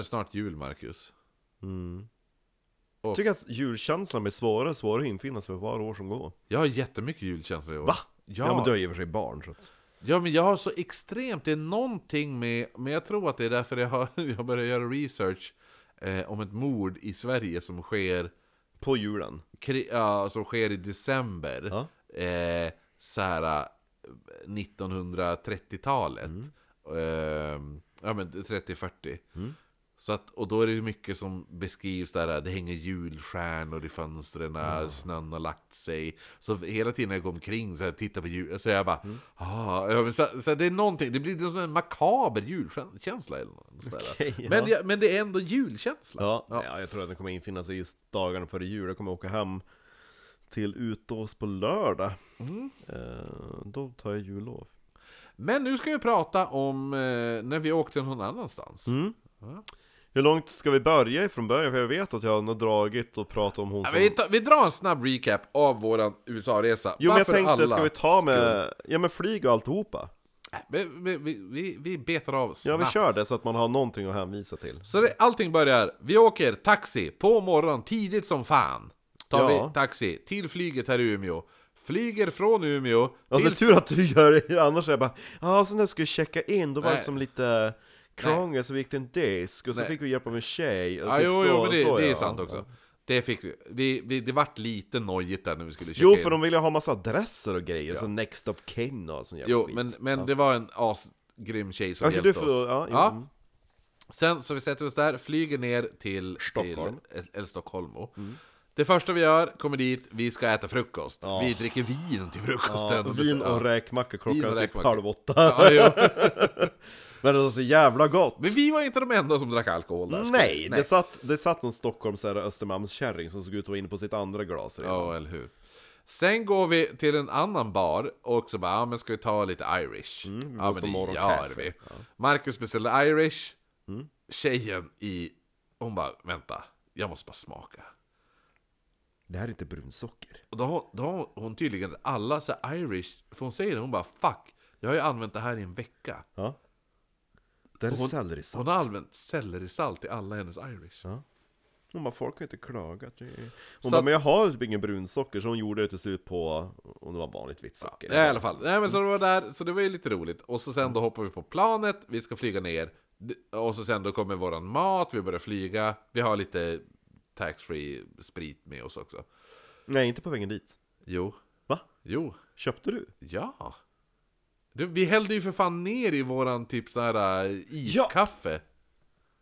det snart jul, Marcus. Jag tycker att julkänslan blir svårare och svårare att infinna sig för varje år som går. Jag har jättemycket julkänsla i år. Va? Ja, Ja, men du är ju och för sig barn så att... ja, men jag har så extremt, det är någonting med, men jag tror att det är därför jag har, jag börjat göra research eh, om ett mord i Sverige som sker, På julen. kri, ja, som sker i december. Ja. Eh, så här, eh, 1930-talet. Mm. Eh, ja men 30-40. Så att, och då är det mycket som beskrivs där, det hänger julstjärnor i fönstren, snön har lagt sig. Så hela tiden när jag går omkring så här, tittar på jul, så jag bara, Mm. ah, ja, så, så det är någonting, det blir en sån makaber julkänsla eller något sådär. Okej, ja. men, jag, men det är ändå julkänsla. Ja, Ja. ja. jag tror att den kommer infinna sig just dagarna före jul. Jag kommer åka hem till Utås på lördag. Eh, då tar jag jullov. Men nu ska vi prata om eh, när vi åkte någon annanstans. Mm. Hur långt ska vi börja ifrån början? För jag vet att jag har dragit och pratat om hon Ja, som... vi, tar, vi drar en snabb recap av våran USA-resa. Jo men jag tänkte, ska vi ta med, ja men flyg och alltihopa? Vi, vi, vi, vi, betar av Ja snabbt. vi kör det så att man har någonting att hänvisa till. Så det, allting börjar, vi åker taxi på morgonen, tidigt som fan. Tar Ja. vi taxi till flyget här i Umeå. Flyger från Umeå Ja det är till... tur att du gör det, annars är jag bara Ja, så när jag skulle checka in, då var det som lite krångel, så vi gick till en disk, och så Nej. fick vi hjälp av en tjej och Ja, typ jo, så, jo, men det, så, det är ja. sant också. Det fick vi. Vi. Det vart lite nojigt där när vi skulle checka Jo, in. för de ville ha massa adresser och grejer, så next of kin och sån jävla Jo, skit. men, men det var en asgrym tjej som Okej, hjälpte du oss. får, ja, jo, Ja. mm. Sen så vi sätter oss där, flyger ner till Stockholm. till El, El Stockholmo. Det första vi gör, kommer dit, vi ska äta frukost. Ja. Vi dricker vin till frukosten. Ja, vin och räkmacka Vin klockan och typ räkmacka. halv åtta. Ja. Men det var så jävla gott! Men vi var inte de enda som drack alkohol där. Nej, Det, satt, det satt någon Stockholm så här Östermalmskärring som såg ut att vara inne på sitt andra glas redan. Ja, eller hur. Sen går vi till en annan bar och så bara, ja men ska vi ta lite Irish? Mm, vi ja måste men ha det gör morgonkaffe. vi. Ja. Marcus beställde Irish. Mm. Tjejen i, hon bara, vänta, jag måste bara smaka. Det här är inte brunsocker. Och då, har- då har hon tydligen alla så här Irish, för hon säger det, hon bara fuck, jag har ju använt det här i en vecka. Ja. Det här är Hon- sellerisalt. Hon har använt sellerisalt i alla hennes Irish. Ja. Hon bara, folk har inte klagat. Hon Så bara, att- men jag har typ ingen brunsocker, så hon gjorde det till slut på, om det var vanligt vitt socker. Ja, i alla fall. Nej, men så det var där, så det var ju lite roligt. Och så sen då hoppar vi på planet, vi ska flyga ner. Och så sen då kommer våran mat, vi börjar flyga. Vi har lite taxfree sprit med oss också. Nej, inte på vägen dit. Jo. Va? Jo. Köpte du? Ja. Du, vi hällde ju för fan ner i våran typ sån här äh, iskaffe.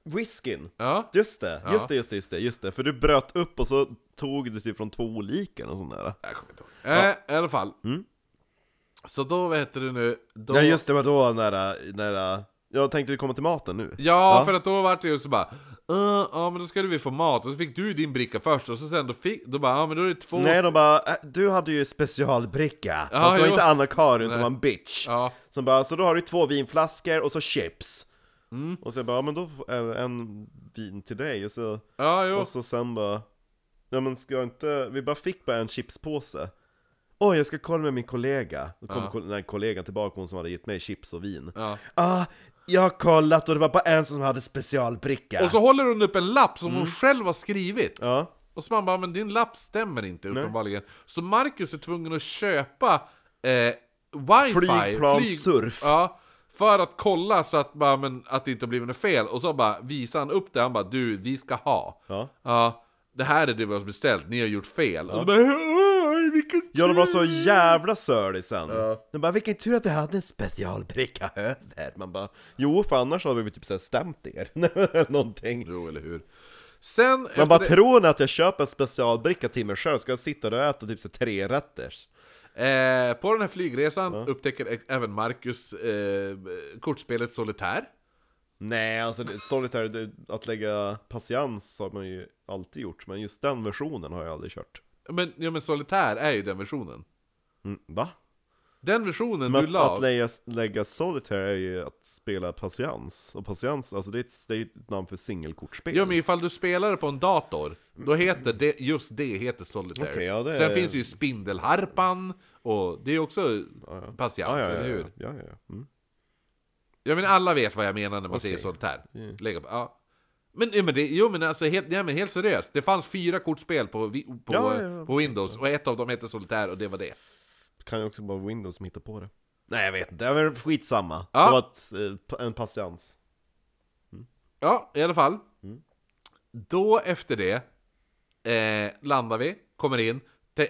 Whiskyn? Ja. Just det, Ja. just det, just det, just det, just det. För du bröt upp och så tog du typ från två olika och sånt där. Jag kommer inte ihåg. Äh, I alla fall. Mm. Så då, vad heter det nu? Då... Ja just det, men då nära, nära... Jag tänkte vi kommer till maten nu. Ja, Ja. för att då vart det ju så bara "Uh, Ja men då skulle vi få mat, och så fick du din bricka först och så sen då fick, då bara ja men då är det två Nej, de bara äh, 'Du hade ju specialbricka' Ja, Fast det var inte Anna-Karin, utan det var en bitch. Ja, Som bara 'Så då har du två vinflaskor och så chips' Mm. Och så jag bara 'Ja men då jag en vin till dig' och så, ja jo. och så sen bara 'Ja men ska jag inte, vi bara fick bara en chipspåse' Oj, jag ska kolla med min kollega. Då kom Ja. den här kollegan tillbaka, hon som hade gett mig chips och vin. Ja. Ah, jag har kollat och det var bara en som hade specialbricka. Och så håller hon upp en lapp som hon själv har skrivit. Ja, Och så man bara, men din lapp stämmer inte uppenbarligen. Så Marcus är tvungen att köpa eh, wifi Flygplanssurf. Ja, för att kolla så att, bara, men, att det inte har blivit något fel. Och så bara visar han upp det, han bara du, vi ska ha. Ja. Ja, det här är det vi har beställt, ni har gjort fel. Och så bara, "Oj, vilken Ja, de var tur!" så jävla sörlig sen. Ja. De bara, vilken tur att vi hade en specialbricka över. Man bara, jo för annars hade vi typ såhär stämt er. Någonting. Jo, eller hur. Sen, Man bara, det, tror ni att jag köper en specialbricka till mig själv? Ska jag sitta och äta typ så tre rätters? eh, på den här flygresan upptäcker ä- även Marcus eh, kortspelet Solitär. Nej, alltså Solitaire, det, att lägga patiens har man ju alltid gjort. Men just den versionen har jag aldrig kört. Men, ja, men Solitär är ju den versionen. Mm, va? Den versionen Men du att, la... att lägga, lägga Solitaire är ju att spela patiens. Och patiens, alltså det är ett, det är ett namn för singelkortspel. Ja men ifall du spelar det på en dator, då heter det, just det heter Solitaire. Okej, ja, det Sen är- finns ju Spindelharpan, och det är också patiens, ja, ja, ja, eller hur? Ja, ja, ja. Mm. Ja men alla vet vad jag menar när man Okej. säger Solitaire. Mm. Lägga på, ja. Men, ja, men det, jo men alltså helt, ja, men helt seriöst, det fanns fyra kortspel på, på, Ja, ja, ja. på Windows, och ett av dem hette Solitaire, och det var det. Kan ju också vara Windows som hittar på det. Nej jag vet inte, det väl skitsamma. Ja. Det var ett, eh, en patiens. Ja, i alla fall. Mm. Då efter det eh, landar vi, kommer in.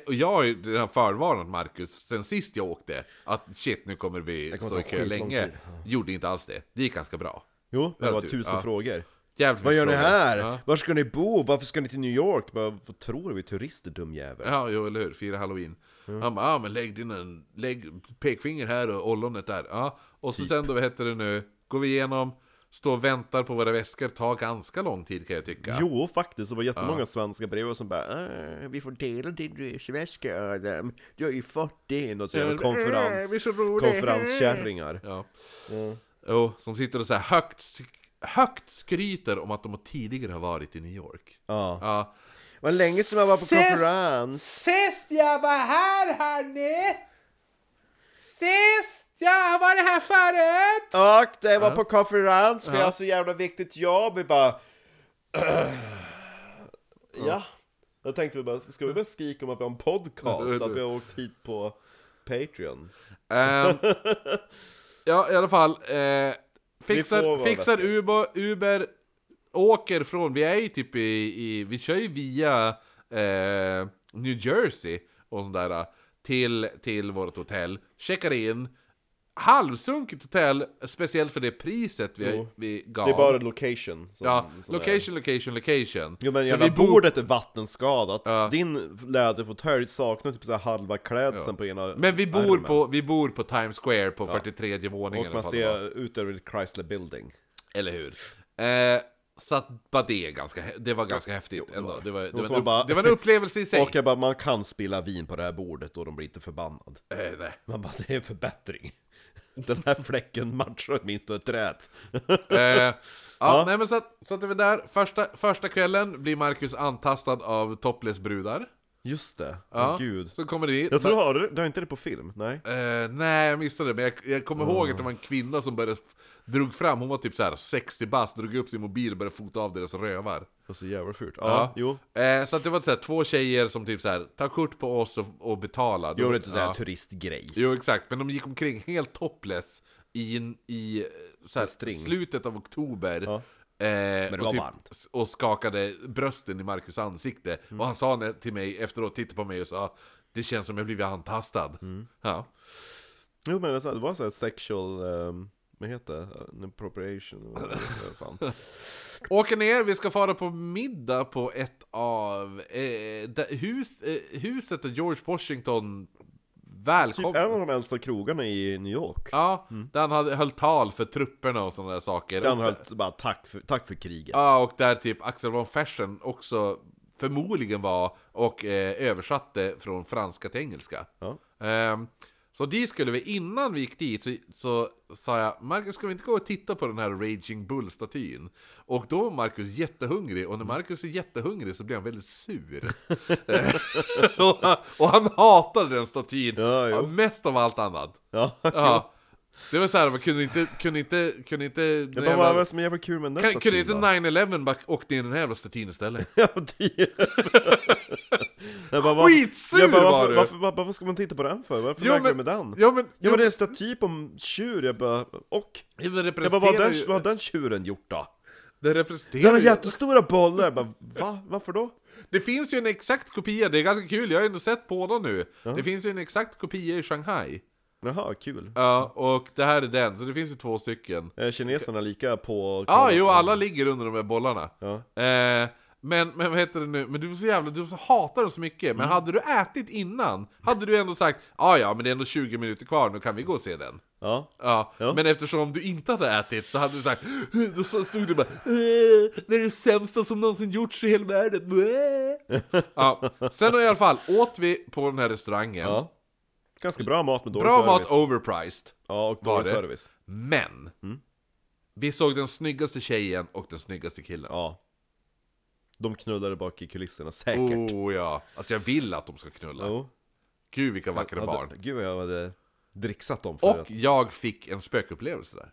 Och jag har ju redan förvarnat Marcus sen sist jag åkte att shit nu kommer vi kommer stå i kö länge. Gjorde inte alls det. Det gick ganska bra. Jo, det var tusen ja. frågor. Jävligt Vad gör ni här? Ja. Var ska ni bo? Varför ska ni till New York? Bara, vad tror? Vi turister dumjävel. Ja, jo, eller hur? Fira halloween. Han bara, ja men lägg dina, lägg pekfinger här och ollonet där. Ja, och så Typ. sen då, vad heter det nu? Går vi igenom, står och väntar på våra väskor, tar ganska lång tid kan jag tycka. Jo, faktiskt. Det var jättemånga svenska brev som bara äh, Vi får dela din resväska Adam. Du har ju fått din. Och så Ja, konferens, äh, är så roliga. konferenskärringar. Ja. Ja. Jo, som sitter och så här högt, högt skryter om att de tidigare har varit i New York. Ja. Ja. Vad länge sedan jag var på Ses- konferens. Sist jag var här hörni! Sist jag var här förut! Och det var på konferens för Ja. jag har så jävla viktigt jobb. Vi bara... ja. Då tänkte vi bara, ska vi börja skrika om att vi har en podcast? Att vi har åkt hit på Patreon? Ehm, ja, i alla fall. Eh, fixar fixar. Uber, Uber, åker från, vi är ju typ i, i vi kör ju via eh, New Jersey och sådär till, till vårt hotell, checkar in, halvsunkigt hotell, speciellt för det priset vi, Jo. vi gav. Det är bara location som, Ja, som är- location, location, location. Jo men jävla vi bor- bordet är vattenskadat, Ja. din läderfåtölj saknar typ så halva klädseln Ja. på ena Men vi bor, armen. på, vi bor på Times Square på 43 våningen. Och man ser ut över Chrysler building Eller hur? Eh, så att bara det, är ganska, det var ganska häftigt det ändå. var- Det var, det, en, bara- det var en upplevelse i sig. Och jag bara, man kan spilla vin på det här bordet och de blir inte förbannad Eh, nej. Man bara, det är en förbättring Den här fläcken matchar åtminstone träd Eh, ja, Ja. nej men så att, så att det var där. Första, första kvällen blir Marcus antastad av topless brudar. Just det, Ja, Åh, gud Så kommer det dit. Jag tror, har du, du har inte det på film? Nej? Eh, nej, jag missade det. Men jag, jag kommer ihåg att det var en kvinna som började drog fram, hon var typ så här 60 bast, drog upp sin mobil och började fota av deras rövar. Det var så jävla fult Ja, Ja. jo Eh, så att det var så här, två tjejer som typ så här tar kort på oss och, och betalar. Jo, det är inte såhär Ja. turistgrej Jo exakt, men de gick omkring helt topless i, en- i eh, så här, En string. slutet av oktober. Ja. Eh, det och, var typ, varmt. s- och skakade brösten i Marcus ansikte. Mm. Och han sa när- till mig efteråt, tittade på mig och sa Det känns som jag blivit antastad. Mm. Ja. Jo men det, så- det var såhär sexual, um, vad heter det? Uh, Appropriation, fan Åker ner, vi ska fara på middag på ett av eh, da- hus, eh, huset där George Washington välkom... Typ en av de äldsta krogarna i New York Ja, där han hade, höll tal för trupperna och sådana där saker. Den höll bara tack för, tack för kriget Ja, och där typ Axel von Fersen också förmodligen var och eh, översatte från franska till engelska. Ja. Ehm, så dit skulle vi, innan vi gick dit så, så sa jag Marcus ska vi inte gå och titta på den här Raging Bull-statyn? Och då var Marcus jättehungrig, och när Marcus är jättehungrig så blir han väldigt sur. och, han- och han hatade den statyn, Ja, mest av allt annat. Ja, Ja. Det var såhär, man kunde inte, kunde inte, kunde inte... Den bara, jävla- vad som är jävla kul med den där kan, kunde inte statyn då? 9-11 bara åkt ner i den här jävla statyn istället? Ja, typ Jag bara, Skitsur jag bara, var varför, du! varför, varför, varför ska man titta på den för? Varför Jo, men- med den? Ja men, Ja men det är en staty på en tjur, jag bara, och? ja, men Jag bara, vad har den, ju- vad har den tjuren gjort då? Det Den representerar har ju- jättestora bollar, jag bara, va? Varför då? Det finns ju en exakt kopia, det är ganska kul, jag har ändå sett båda nu. Ja. Det finns ju en exakt kopia i Shanghai. Jaha, kul Ja, och det här är den, så det finns ju två stycken. Är kineserna lika på... Ja, ah, jo, alla ligger under de här bollarna. Ja. Eh, men, men vad heter det nu, men du var så jävla, du så hatar dem så mycket, Mm. men hade du ätit innan, hade du ändå sagt ah, ja men det är ändå 20 minuter kvar, nu kan vi gå och se den. Ja, Ja, Ja. men eftersom du inte hade ätit så hade du sagt Då så stod du bara "Eh, Det är det sämsta som någonsin gjorts i hela världen eh." ja. Sen i alla fall åt vi på den här restaurangen ja. Ganska bra mat med dålig Bra service. mat overpriced. Ja, och dålig service. Men! Vi såg den snyggaste tjejen och den snyggaste killen. Ja. De knullade bak i kulisserna, säkert. Oh ja, alltså jag vill att de ska knulla. Jo. Gud vilka vackra Hade- barn. Gud vad jag hade dricksat dem Och att... jag fick en spökupplevelse där.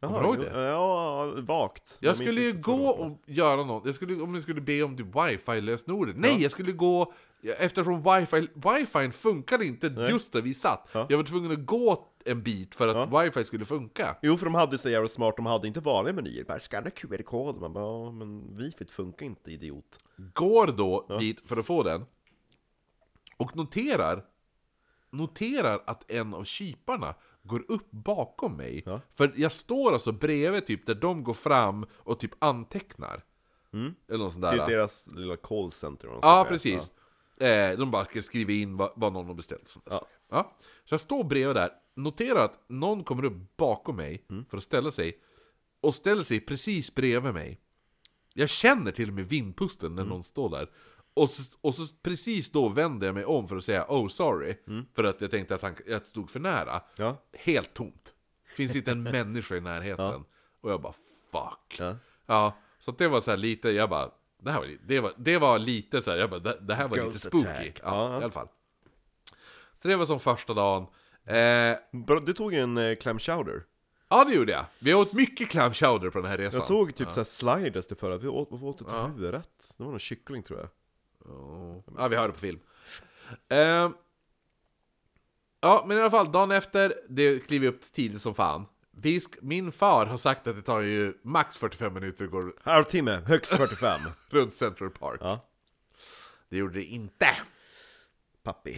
Jaha, kommer du ihåg det? Ja, vakt. Jag minns skulle ju gå och göra något, jag skulle, om jag skulle be om typ wifi-lösenordet. Nej, jag skulle gå, eftersom wifi, wifi funkade inte Nej. just där vi satt. Ja. Jag var tvungen att gå en bit för att Ja. wifi skulle funka. Jo, för de hade så jävla smart, de hade inte vanliga menyer. Bara skanna QR-koden. Man bara, ja, men wifit funkar inte, idiot. Går då dit för att få den, och noterar, noterar att en av kyparna går upp bakom mig. Ja. För jag står alltså bredvid typ där de går fram och typ antecknar. Mm. Eller något sånt där. är deras lilla callcenter. Ja, precis. Eh, de bara ska skriva in vad, vad någon har beställt. Sånt. Ja. Ja. Så jag står bredvid där, noterar att någon kommer upp bakom mig Mm. för att ställa sig, och ställer sig precis bredvid mig. Jag känner till och med vindpusten Mm. när någon står där. Och så, och så precis då vänder jag mig om för att säga oh sorry, för att jag tänkte att han, jag stod för nära. Mm. Ja. Helt tomt. Finns inte en människa i närheten. Och jag bara fuck. Ja. Ja, så det var så här lite, jag bara, det här var, det var, det var lite så här, jag bara, det, det här var Ghost lite spooky. attack. Ja, i alla fall. Så det var som första dagen. Eh, Du tog en eh, clam chowder. ja, det gjorde jag. Vi åt mycket clam chowder på den här resan. Jag tog typ ja. såhär sliders till förra, vi åt, vi åt ett Ja. huvudrätt. Det var någon kyckling tror jag. Oh. Ja, vi har det på film. Eh, ja, men i alla fall, dagen efter, det kliver vi upp tidigt som fan. Vi min far har sagt att det tar ju max 45 minuter att gå Halvtimme, högst 45. runt Central Park. ja. Det gjorde det inte. Pappi.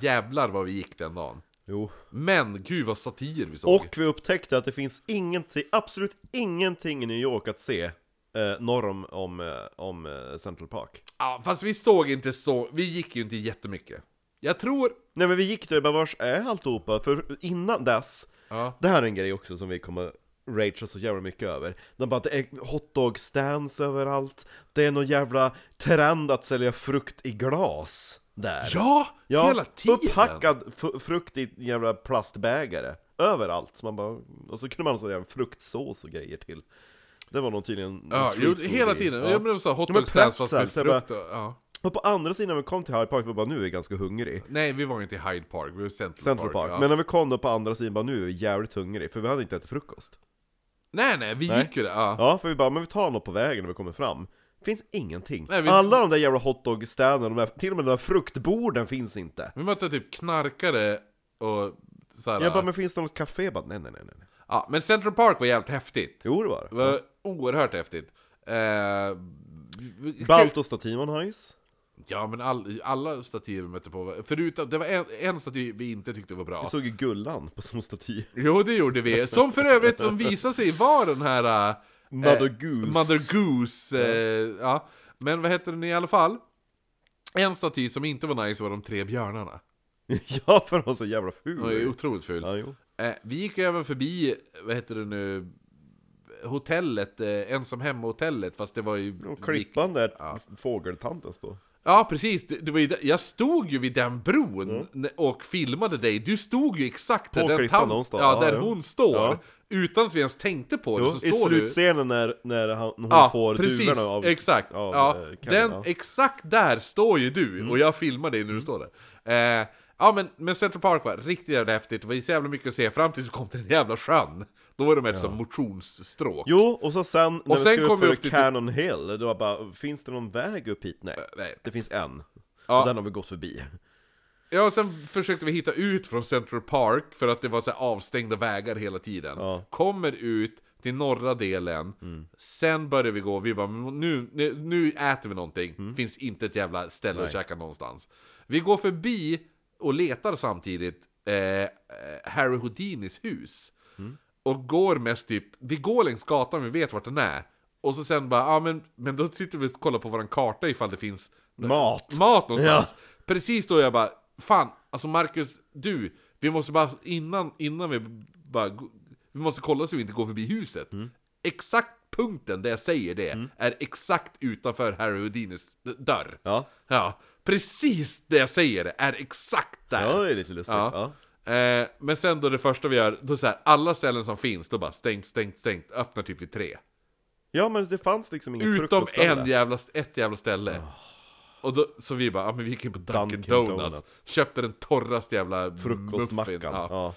Jävlar vad vi gick den dagen. Jo. Men gud vad statyer vi såg. Och vi upptäckte att det finns ingenting, absolut ingenting i New York att se eh, norr om, om, eh, om eh, Central Park. Ja, fast vi såg inte så, vi gick ju inte jättemycket. Jag tror... Nej men vi gick där och bara vars är alltihopa? För innan dess, Ja. det här är en grej också som vi kommer ragea så jävla mycket över. De bara, det är hotdog stands överallt, det är någon jävla trend att sälja frukt i glas där. Ja! Ja, hela tiden! upphackad frukt i jävla plastbägare. Överallt. Så man bara, och så kunde man ha jävla fruktsås och grejer till. Det var nog tydligen Ja, jo, hela tiden. Ja. Jag menar så hotdog stands fast med frukt och, ja. Och på andra sidan när vi kom till Hyde Park, vi bara nu är vi ganska hungrig. Nej, vi var inte i Hyde Park, vi var i Central, Central Park. Park. ja. Men när vi kom då på andra sidan, bara nu är vi jävligt hungrig. För vi hade inte ätit frukost. Nej, nej, vi Nej. gick ju det. Ja. Ja, för vi bara, men vi tar något på vägen när vi kommer fram. Finns ingenting. Nej, vi- Alla de där jävla hotdog-städerna, de där, till och med de där fruktborden finns inte. Vi mötte typ knarkare och såhär. Jag bara, men finns det något café? Jag bara, nej, nej, nej, nej. Ja, men Central Park var jävligt häftigt. Jo, det var Det det. var oerhört häftigt. Eh, Baltostatyn var nice. Ja, men all, alla vi mötte på, förutom, det var en, en staty vi inte tyckte var bra. Vi såg ju Gullan på som staty. Jo, det gjorde vi. Som för övrigt som visade sig vara den här... äh, Mother Goose. Mother Goose. Eh, ja. Men vad hette den i alla fall? En staty som inte var nice var de tre björnarna. ja, för hon var så jävla Den var ju ful. otroligt ful. Ja. Eh, vi gick även förbi, vad heter det nu, hotellet, eh, ensam hemma-hotellet, fast det var ju... Och klippan där, Ja. fågeltanten stod. Ja, precis. Det, det var ju, jag stod ju vid den bron n- och filmade dig. Du stod ju exakt där den någonstans. Ja, där ja. hon står. Ja. Utan att vi ens tänkte på det Jo, så I står du... slutscenen när, när han, hon Ja, får precis. duvorna av... exakt. av, ja, eh, Kevin, den. Mm. Exakt där står ju du, och jag filmar dig när du står där. Eh, ja, men, men Central Park var riktigt jävla häftigt. Det var så jävla mycket att se, fram tills vi kom till den jävla sjön. Då var det mer som motionsstråk. Jo, och så sen när Och vi sen kom upp för upp till- Cannon Hill, det var bara, finns det någon väg upp hit? Nej, Nej. det finns en. Ja. Och den har vi gått förbi. Ja, och sen försökte vi hitta ut från Central Park för att det var så här avstängda vägar hela tiden. Ja. Mm. Kommer ut till norra delen, sen börjar vi gå, vi bara "Men nu, nu, nu äter vi någonting, Mm. finns inte ett jävla ställe att käka någonstans. Vi går förbi och letar samtidigt eh, eh, Harry Houdinis hus. Mm. Och går mest typ, vi går längs gatan, vi vet vart den är. Och så sen bara, ja men, men då sitter vi och kollar på våran karta ifall det finns Mat! mat någonstans. Precis då jag bara, fan, alltså Marcus, du, vi måste bara, innan, innan vi bara, vi måste kolla så vi inte går förbi huset. Exakt punkten där jag säger det, är exakt utanför Harry Houdinis dörr. Ja. Ja, Precis det jag säger är exakt där! Ja, det är lite lustigt. Ja. Ja. Eh, men sen då det första vi gör, då så här, alla ställen som finns, då bara stängt, stängt, stängt, öppnar typ vid tre. ja, men det fanns liksom inget Utom en jävla, ett jävla ställe. Och då, så vi bara, ja men vi gick in på Dunkin', Dunkin' Donuts, Donuts. köpte den torraste jävla Frukostmackan. Ja. Ja.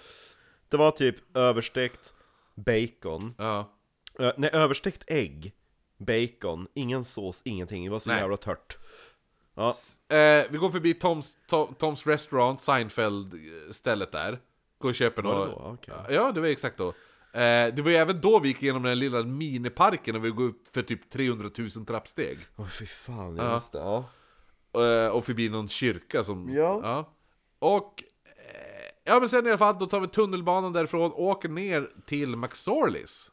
Det var typ överstekt bacon. Ja. Ö, nej, överstekt ägg. Bacon, ingen sås, ingenting. Det var så Nej. jävla tört. Ja, Eh, vi går förbi Toms, Tom, Toms Restaurant, Seinfeld-stället där. Går och köper något. då? Okej. Ja, det var exakt då. Eh, det var ju även då vi gick igenom den lilla miniparken och vi går upp för typ 300 000 trappsteg. Åh fy fan, Ja. just det. Ja. Eh, och förbi någon kyrka som... Ja. Och... Eh, ja men sen i alla fall, då tar vi tunnelbanan därifrån och åker ner till McSorleys.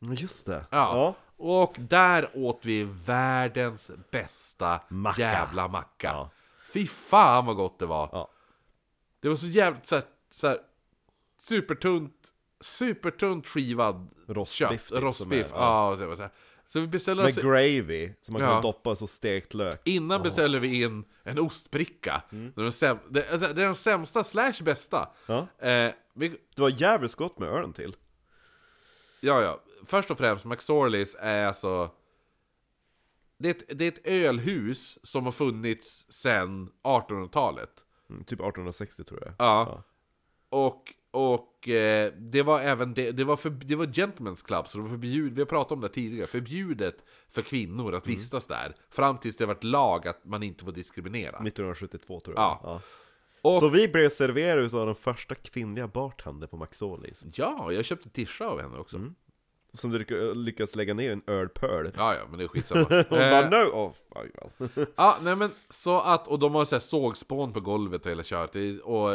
Just det. Ja. Och där åt vi världens bästa Macka. jävla macka. Ja. Fy fan vad gott det var. Ja. Det var så jävligt så här, så här, supertunt, supertunt skivad Rostbiff, kött. typ, Rostbiff. ja. ja. så, så, vi beställde Med oss, gravy, som man kan Ja. doppa så stekt lök. innan beställde vi in en ostbricka. Mm. Det, är den säm, det, alltså, det är den sämsta slash bästa. Ja. Eh, vi, Det var jävligt gott med ölen till. Ja, ja. Först och främst, McSorleys är alltså... Det är, ett, det är ett ölhus som har funnits sedan 1800-talet. Mm, typ 1860 tror jag. Ja. Och, och eh, det var även det, det var, för, det var Gentlemen's Club, så det var förbjudet, vi har pratat om det tidigare, förbjudet för kvinnor att vistas där. Fram tills det varit lag att man inte får diskriminera. 1972 tror jag. Ja. Och, Så vi blev serverade utav den första kvinnliga bartender på McSorleys. ja, jag köpte tisha av henne också. Som du lyck- lyckas lägga ner en ölpöl. Ja, ja, men det är skitsamma. Eh, bara no! Oh, fuck well. Ja, nej men så att, och de har så här sågspån på golvet och hela köret. Och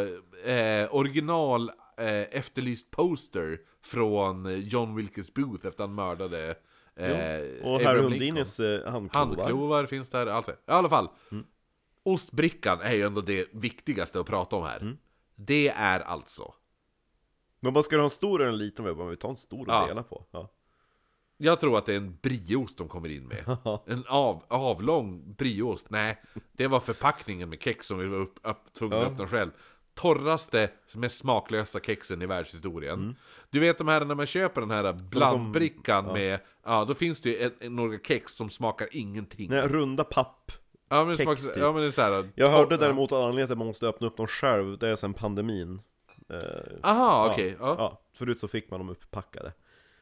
eh, original eh, efterlyst poster från eh, John Wilkes Booth efter han mördade eh, Och Lincoln. Hundinis eh, handklovar. Handklovar finns där, allt det. I alla fall. Mm. Ostbrickan är ju ändå det viktigaste att prata om här. Mm. Det är alltså Men vad ska du ha en stor eller en liten? Vi vi tar en stor och Ja. dela på. Ja. Jag tror att det är en brieost de kommer in med. En av, avlång brieost. Nej, det var förpackningen med kex som vi var upp, upp, tvungna att öppna själv. Torraste, mest smaklösa kexen i världshistorien. Mm. Du vet de här när man köper den här blandbrickan med, ja då finns det ju en, några kex som smakar ingenting. Nej, runda papp. ja, men kex, smakar, typ. ja men det är så här, Jag hörde däremot att anledningen till att man måste öppna upp dem själv, det är sen pandemin. Eh, Aha, okej. ja. Ja, förut så fick man dem upppackade.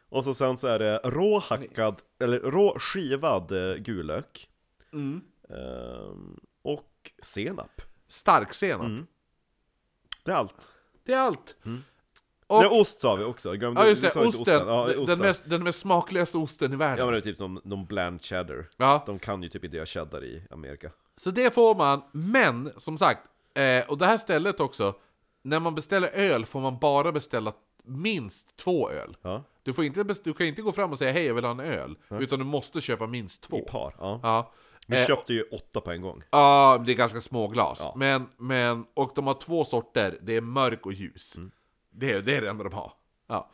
Och så sen så är det råhackad, eller rå skivad eh, gulök. Mm. Ehm, och senap. Stark senap. Mm. Det är allt. Det är allt. Och, Och, ja, ost sa vi också, glömde ja just det, inte osten. Ja, den, osten. mest, den mest smaklösa osten i världen. Ja men det är typ som de bland cheddar. ja. De kan ju typ inte göra cheddar i Amerika. Så det får man, men som sagt, eh, och det här stället också, när man beställer öl får man bara beställa minst två öl. Ja, Du, får inte, du kan inte gå fram och säga hej jag vill ha en öl, utan du måste köpa minst två. i par. Ja. Ja. Vi Eh, köpte ju åtta på en gång. Ja, det är ganska små glas. Ja. Men, men, och de har två sorter, det är mörk och ljus. Mm. Det, är, det är det enda de har. Ja,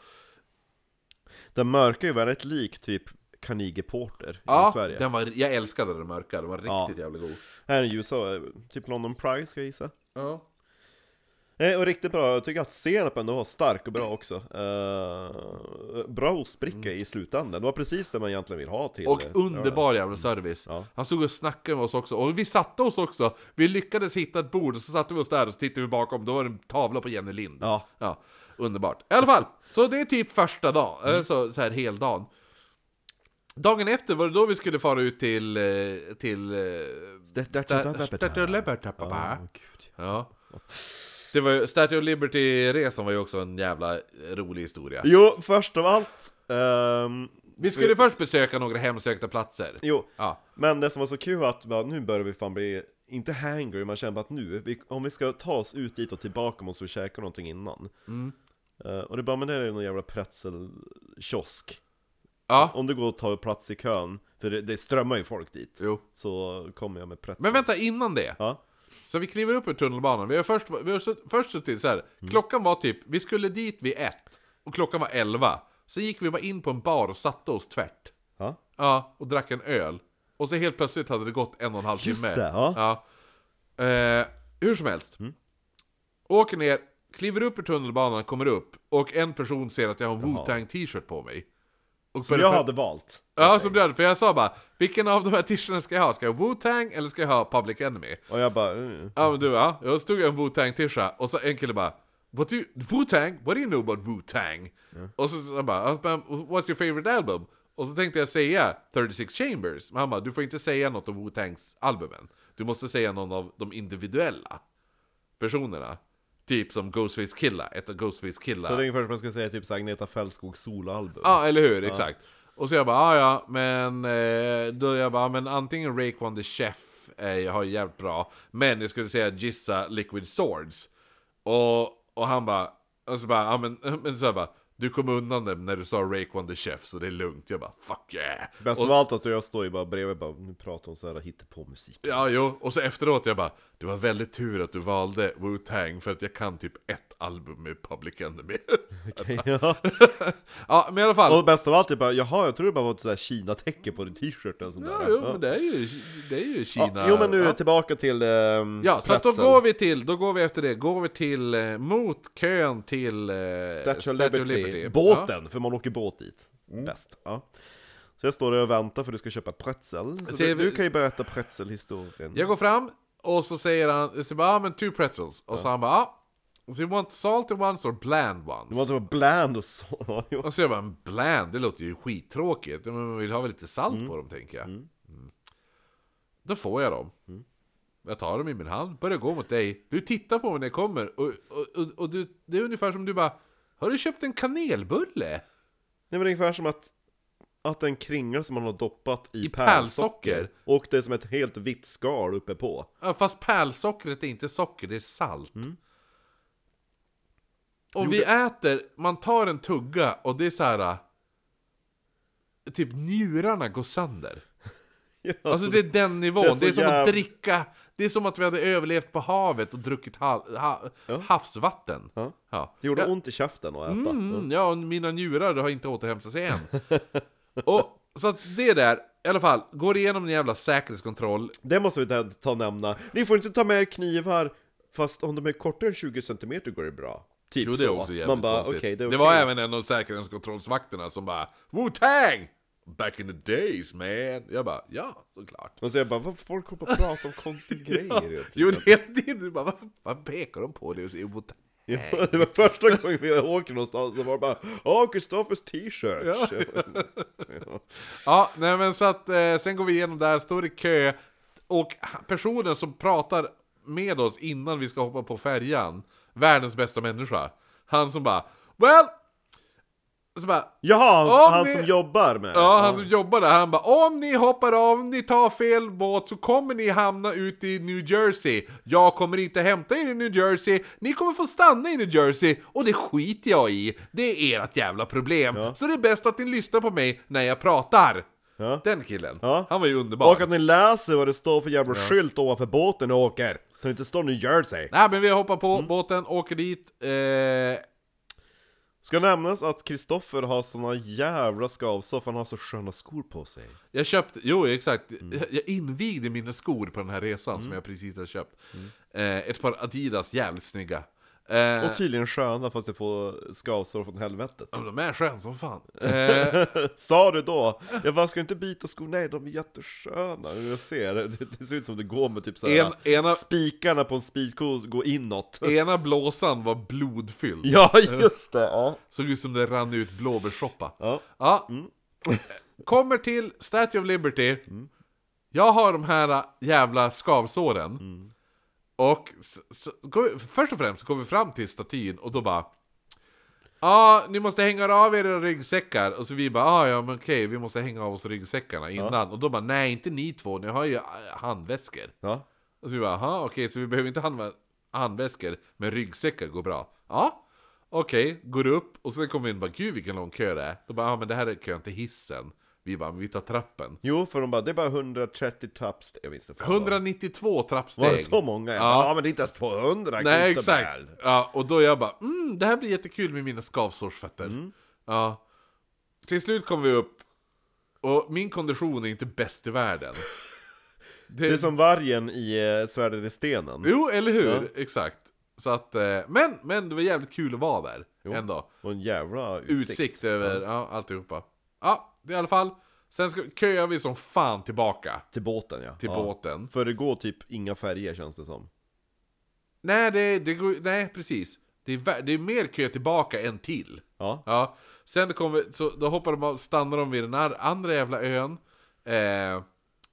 Den mörka är ju väldigt lik typ Carnegie Porter i ja Sverige. Den var, jag älskade den mörka, den var riktigt Ja. jävla god. Här i USA, eh, typ London Pride ska jag gissa. Ja. Nej, och riktigt bra. Jag tycker att senapen var stark och bra också. Eh, bra ostbricka i slutändan. Det var precis det man egentligen vill ha till. Och eh, underbar jävla service. Ja. Han stod och snackade med oss också, och vi satte oss också. Vi lyckades hitta ett bord, och så satte vi oss där och så tittade vi bakom, då var det en tavla på Jenny Lind. Ja. Ja, underbart. I alla fall, så det är typ första dagen, Mm. eh, så, så här heldagen. Dagen efter var det då vi skulle fara ut till... eh, till... eh. Ja. Det var ju, Statue of Liberty-resan var ju också en jävla rolig historia. Jo, först av allt. ehm, Vi skulle först besöka några hemsökta platser. Jo, Ja. men det som var så kul var att bara, nu börjar vi fan bli, inte hangry, man känner bara att nu, vi, om vi ska ta oss ut dit och tillbaka måste vi käka någonting innan. Mm. Eh, och det bara, men det är någon jävla pretzelkiosk. Ja, Om du går och tar plats i kön, för det, det strömmar ju folk dit, jo. så kommer jag med pretzels. Men vänta, innan det. Ja. Så vi kliver upp ur tunnelbanan, vi har först, vi har sutt- först suttit så här. klockan var typ, vi skulle dit vid ett, och klockan var elva. Så gick vi bara in på en bar och satte oss tvärt. Ja. Ja, och drack en öl. Och så helt plötsligt hade det gått en och en halv Just timme. det, ja. Eh, hur som helst. Mm. Åker ner, kliver upp ur tunnelbanan, kommer upp, och en person ser att jag har en Wu-Tang t-shirt på mig. Och Som jag för- hade valt. Ja, som du hade, för jag sa bara Vilken av de här t-shirtarna ska jag ha? Ska jag ha Wu-Tang eller ska jag ha Public Enemy? Och jag bara... Mm. Ja men du ja, jag stod en Wu-Tang t-shirt och så en kille bara What do you, Wu-Tang? What do you know about Wu-Tang? Och så han bara, han bara, What's your favorite album? Och så tänkte jag säga 36 Chambers, men han bara, du får inte säga något om Wu-Tangs albumen Du måste säga någon av de individuella personerna Typ som Ghostface Killa, ett av Ghostface Killa Så det är ungefär som jag skulle säga typ så Agneta Fältskogs soloalbum. Ja, eller hur? Exakt. Och så jag bara, ah, ja, men eh, då jag bara, men antingen Raekwon the Chef eh, har jävligt bra, men jag skulle säga Gissa Liquid Swords. Och, och han bara, och så bara, ja men, men så jag bara, du kom undan det när du sa Raekwon the Chef, så det är lugnt. Jag bara, fuck yeah! Bäst av allt att jag står ju bara bredvid bara, nu pratar hon så här hittepå-musik. Ja, jo, och så efteråt jag bara Det var väldigt tur att du valde Wu-Tang för att jag kan typ ett album med Public Enemy Okej, ja. Ja, men i alla fall Och bäst av allt, bara, jaha, jag tror det bara var ett sånt här Kina-tecken på din t-shirt eller sånt Ja, där. jo, men det är ju, det är ju Kina Ja, jo men nu ja. tillbaka till ehm, Ja, så att då går vi till, då går vi efter det, går vi till, eh, mot kön till eh, Statue of Liberty, båten, för man åker båt dit. Mm. Bäst. Ja. Så jag står där och väntar för du ska köpa pretzel. Så du, du kan ju berätta pretzelhistorien. Jag går fram, och så säger han, så bara, ah, men two pretzels. Och så han bara, ah, so you want salty ones or bland ones? Var inte vara bland och så. Och så jag bara, "Men bland, det låter ju skittråkigt. Men man vill ha väl lite salt Mm. på dem, tänker jag. Mm. Då får jag dem. Mm. Jag tar dem i min hand, börjar gå mot dig. Du tittar på mig när jag kommer, och, och, och, och du, det är ungefär som du bara, har du köpt en kanelbulle? Nej men det är ungefär som att, att en kringla som man har doppat i, I pärlsocker. pärlsocker. Och det är som ett helt vitt skal uppe på. Ja, fast pärlsockret är inte socker, det är salt. Mm. Och vi äter, man tar en tugga och det är så här. äh, Typ njurarna går sönder. Ja, Alltså så det är den nivån, det det är så som jäv- att dricka Det är som att vi hade överlevt på havet och druckit ha, ha, Ja. havsvatten. Ja. Det gjorde ja. ont i käften att äta. Mm, ja, och mina njurar har inte återhämtat sig än Och så att det där, i alla fall, går igenom en jävla säkerhetskontroll Det måste vi ta- ta och nämna. Ni får inte ta med er knivar, fast om de är kortare än 20 cm går det bra. Typ Jo, det är så. också jävligt Man bara, okej, det är det var även en av säkerhetskontrollsvakterna som bara Wu-Tang! Back in the days man! Jag bara, ja, såklart Och så jag bara, folk håller på att prata om konstiga grejer hela Jo, tiden. hela tiden, du bara, varför, varför pekar de på det och säger Wu-Tang? Ja, det var första gången vi åker någonstans, så var det bara Åh, Kristoffers t-shirt! Ja. Ja, nej men så att eh, sen går vi igenom där, står i kö Och personen som pratar med oss innan vi ska hoppa på färjan Världens bästa människa Han som bara Well! Så bara Jaha, Om han, han ni- som jobbar med Ja, han som jobbar där, han bara Om ni hoppar av, om ni tar fel båt så kommer ni hamna ute i New Jersey. Jag kommer inte hämta er i New Jersey. Ni kommer få stanna i New Jersey. Och det skiter jag i. Det är ert jävla problem. Ja. Så det är bäst att ni lyssnar på mig när jag pratar. Ja. Den killen, Ja. han var ju underbar. Och att ni läser vad det står för jävla skylt ovanför båten ni åker. Så det inte står New Jersey. Nej men vi hoppar på Mm. båten, åker dit eh, Ska nämnas att Kristoffer har såna jävla skavsår för han har så sköna skor på sig. Jag köpte, jo exakt, Mm. jag, invigde mina skor på den här resan som jag precis har köpt. Eh, Ett par Adidas, jävligt snygga eh, Och tydligen sköna fast du får skavsår från helvetet Ja, men de är sköna som fan. Eh, Sa du då? Jag bara, ska du inte byta skor? Nej, de är jättesköna. Jag ser, det, det ser ut som det går med typ såhär En- ena- Spikarna på en speedko går inåt ena blåsan var blodfylld. Ja, just det! Ja, Såg ut som det rann ut blåbärssoppa. ja. Ja. Kommer till Statue of Liberty. Jag har de här äh, jävla skavsåren. Och så, så, vi, först och främst så går vi fram till statyn och då bara Ja, ni måste hänga av era ryggsäckar. Och så vi bara, ah, ja men okej, vi måste hänga av oss ryggsäckarna innan. Och då bara, nej inte ni två, ni har ju äh, handväskor. ja. Och så vi bara, aha, okej, så vi behöver inte handla handväskor, men ryggsäckar går bra. Ja, okej, går upp och sen kommer vi in och bara, gud vilken lång kö det är. Då bara, ja men det här är kön till hissen. Vi bara, vi tar trappen. Jo, för de bara, det är bara 130 trappsteg, jag vad. 192 trappsteg. Var det så många? Ja, ja men det är inte ens 200 Nej, exakt. Ja, och då jag bara, mm, det här blir jättekul med mina skavsårsfötter. Ja. Till slut kom vi upp, och min kondition är inte bäst i världen. Det är som vargen i eh, Svärden i stenen. Jo, eller hur? Ja. Exakt. Så att, eh, men, men det var jävligt kul att vara där. Jo. Ändå. Och en jävla utsikt. Utsikt, över ja. alltihopa. Ja, det är i alla fall. Sen ska, köar vi som fan tillbaka Till båten ja. till ja. båten. För det går typ inga färger känns det som. Nej, det, det går, nej precis. Det är, det är mer kö tillbaka än till. Ja. Ja, sen kommer, så då hoppar de av, stannar de vid den andra jävla ön. Eh,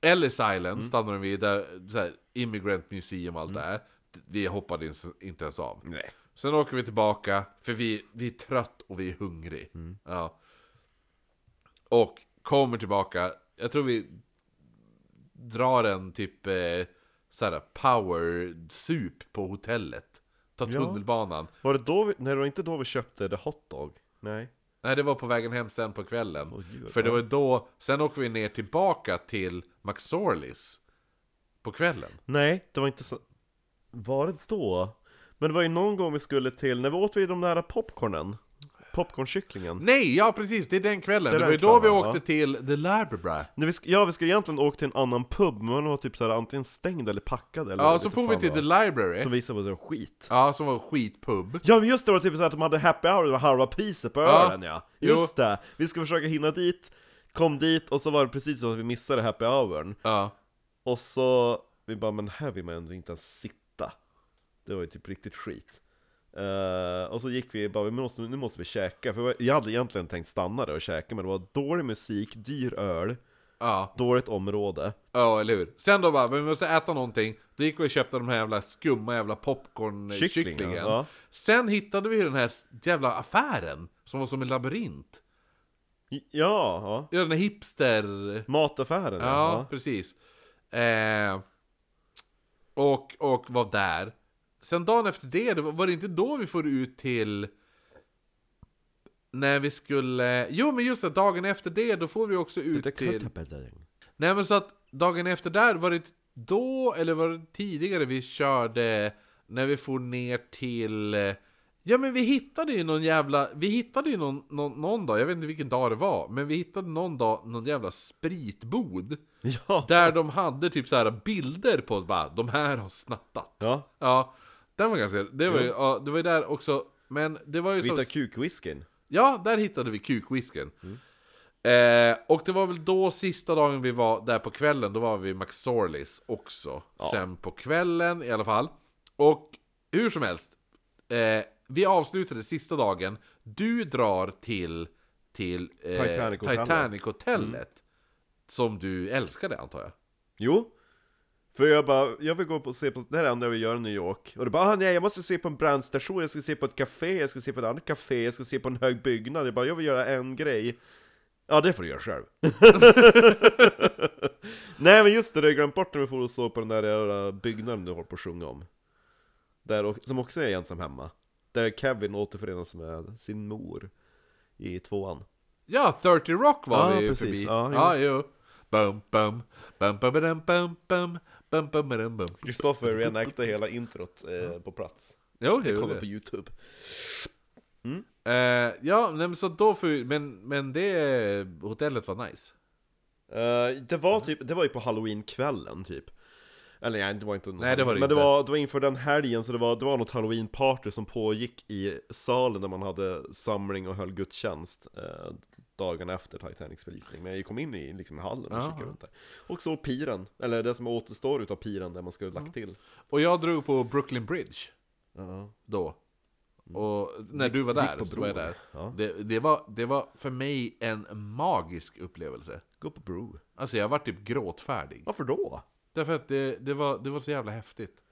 Ellis Island Mm. stannar de vid, där, så här, Immigrant Museum och allt det här. Vi hoppade in- inte ens av. Nej. Sen åker vi tillbaka, för vi, vi är trött och vi är hungrig. Mm. Ja. Och kommer tillbaka, jag tror vi drar en typ eh, såhär power sup på hotellet. Ja. tunnelbanan. Var det då vi, nej det var inte då vi köpte the hotdog? Nej. Nej, det var på vägen hem sen på kvällen. Åh, gud, För det var då, sen åker vi ner tillbaka till McSorleys på kvällen. Nej, det var inte så... Var det då? Men det var ju någon gång vi skulle till, när vi åt vi de där popcornen? Popcornkycklingen? Nej, ja precis, det är den kvällen. Det Det, var ju då vi åkte till The Library. Vi ja, vi skulle egentligen åka till en annan pub, men den var typ såhär antingen stängd eller packad eller Ja, så får vi till. The Library. Så visade sig vara skit. Ja, som var skitpub. Ja men just det, var typ så att de hade happy hour, det var halva priset på Ja. ölen ja Just det! Vi ska försöka hinna dit, kom dit och så var det precis så att vi missade happy hourn Ja. Och så, vi bara men här vill man ändå inte ens sitta Det var ju typ riktigt skit Eh, Och så gick vi bara, vi måste, nu måste vi käka För jag hade egentligen tänkt stanna där och käka men det var dålig musik, dyr öl, Ja, dåligt område ja eller hur. Sen då bara, vi måste äta någonting. Då gick vi och köpte de här jävla skumma jävla popcorn-kycklingen. Kyckling, ja. Sen hittade vi den här jävla affären, som var som en labyrint. Ja, ja, Ja, den här hipster... mataffären Ja, precis. Eh, och, och var där. Sen dagen efter det, var, det inte då vi får ut till... När vi skulle... Jo men just det, dagen efter det, då får vi också ut Det till... Nej men så att dagen efter där, var det då eller var det tidigare vi körde när vi for ner till... Ja men vi hittade ju någon jävla, vi hittade ju någon, någon, någon dag, jag vet inte vilken dag det var, men vi hittade någon dag någon jävla spritbod. Ja, Där de hade typ så här bilder på bara, de här har snattat. ja. Ja, den var ganska, det var ju, ja, det var ju där också, men det var ju Vi hittade kukwhiskyn Ja, där hittade vi kukwhisken. Eh, och det var väl då sista dagen vi var där på kvällen, då var vi i McSorleys också. Sen på kvällen i alla fall. Och hur som helst, eh, vi avslutade sista dagen. Du drar till, till eh, Titanic-hotellet. Titanic-hotellet. Som du älskade antar jag. Jo För jag bara, jag vill gå och se på, det här är det enda jag vill göra i New York. Och det bara, ah, nej jag måste se på en brandstation, jag ska se på ett café, jag ska se på ett annat café, jag ska se på en hög byggnad. Jag bara, jag vill göra en grej. Ja det får du göra själv. Nej men just det, det har glömt bort när vi får och så på den där jävla byggnaden du håller på att sjunga om. Där, som också är ensam hemma. Där Kevin återförenas med sin mor I tvåan. Ja, 30 Rock var Ja, vi ju precis. förbi. Ja, Ja, jo. jo. Bum, bum, bum, bum, bum, bum, bum, Kristoffer reenactade hela introt eh, på plats. Jo, Det kommer det. på youtube. Eh, ja, nej, men så då vi, men, men det hotellet var nice. Eh, det var typ, det var ju på halloween-kvällen typ. Eller nej, det var inte Nej, det var det Men inte. det var, det var inför den helgen, så det var, det var något halloween-party som pågick i salen där man hade samling och höll gudstjänst. Eh, Dagen efter Titanics förlisning Men jag kom in i liksom, hallen och Jaha. kikade runt där Och så piren, eller det som återstår utav piren där man skulle lagt till Och jag drog på Brooklyn Bridge Ja, då. Och när Gick- du var där, så var jag där. Ja. Det, det, var, det var för mig en magisk upplevelse. Gå på bro Alltså jag var typ gråtfärdig. Varför då? Därför att det, det, var, det var så jävla häftigt.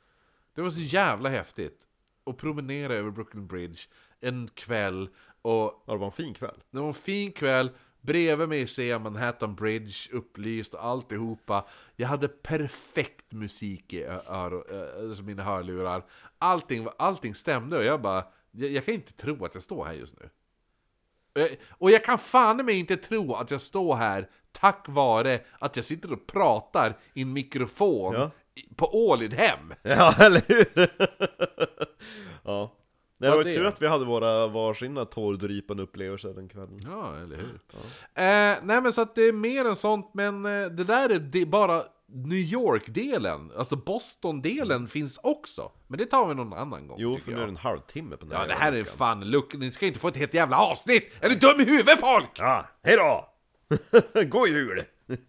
Det var så jävla häftigt. Att promenera över Brooklyn Bridge en kväll och Ja, det var en fin kväll Det var en fin kväll, bredvid mig ser jag Manhattan Bridge upplyst och alltihopa. Jag hade perfekt musik i öro, alltså mina hörlurar. Allting, allting stämde och jag bara, jag, jag kan inte tro att jag står här just nu. Och jag, kan fan mig inte tro att jag står här tack vare att jag sitter och pratar i en mikrofon Ja. på Ålidhem. Ja, eller hur? ja Nej, det var det? tur att vi hade våra varsina tårdrypande upplevelser den kvällen Ja, eller hur? Eh, nej men så att det är mer än sånt, men eh, det där är bara New York-delen, alltså Boston-delen finns också. Men det tar vi någon annan gång Jo, för nu är det en halvtimme på den Ja, det här är fan luck. Ni ska inte få ett helt jävla avsnitt! Är du dum i huvudet folk? Ja, hejdå! God jul!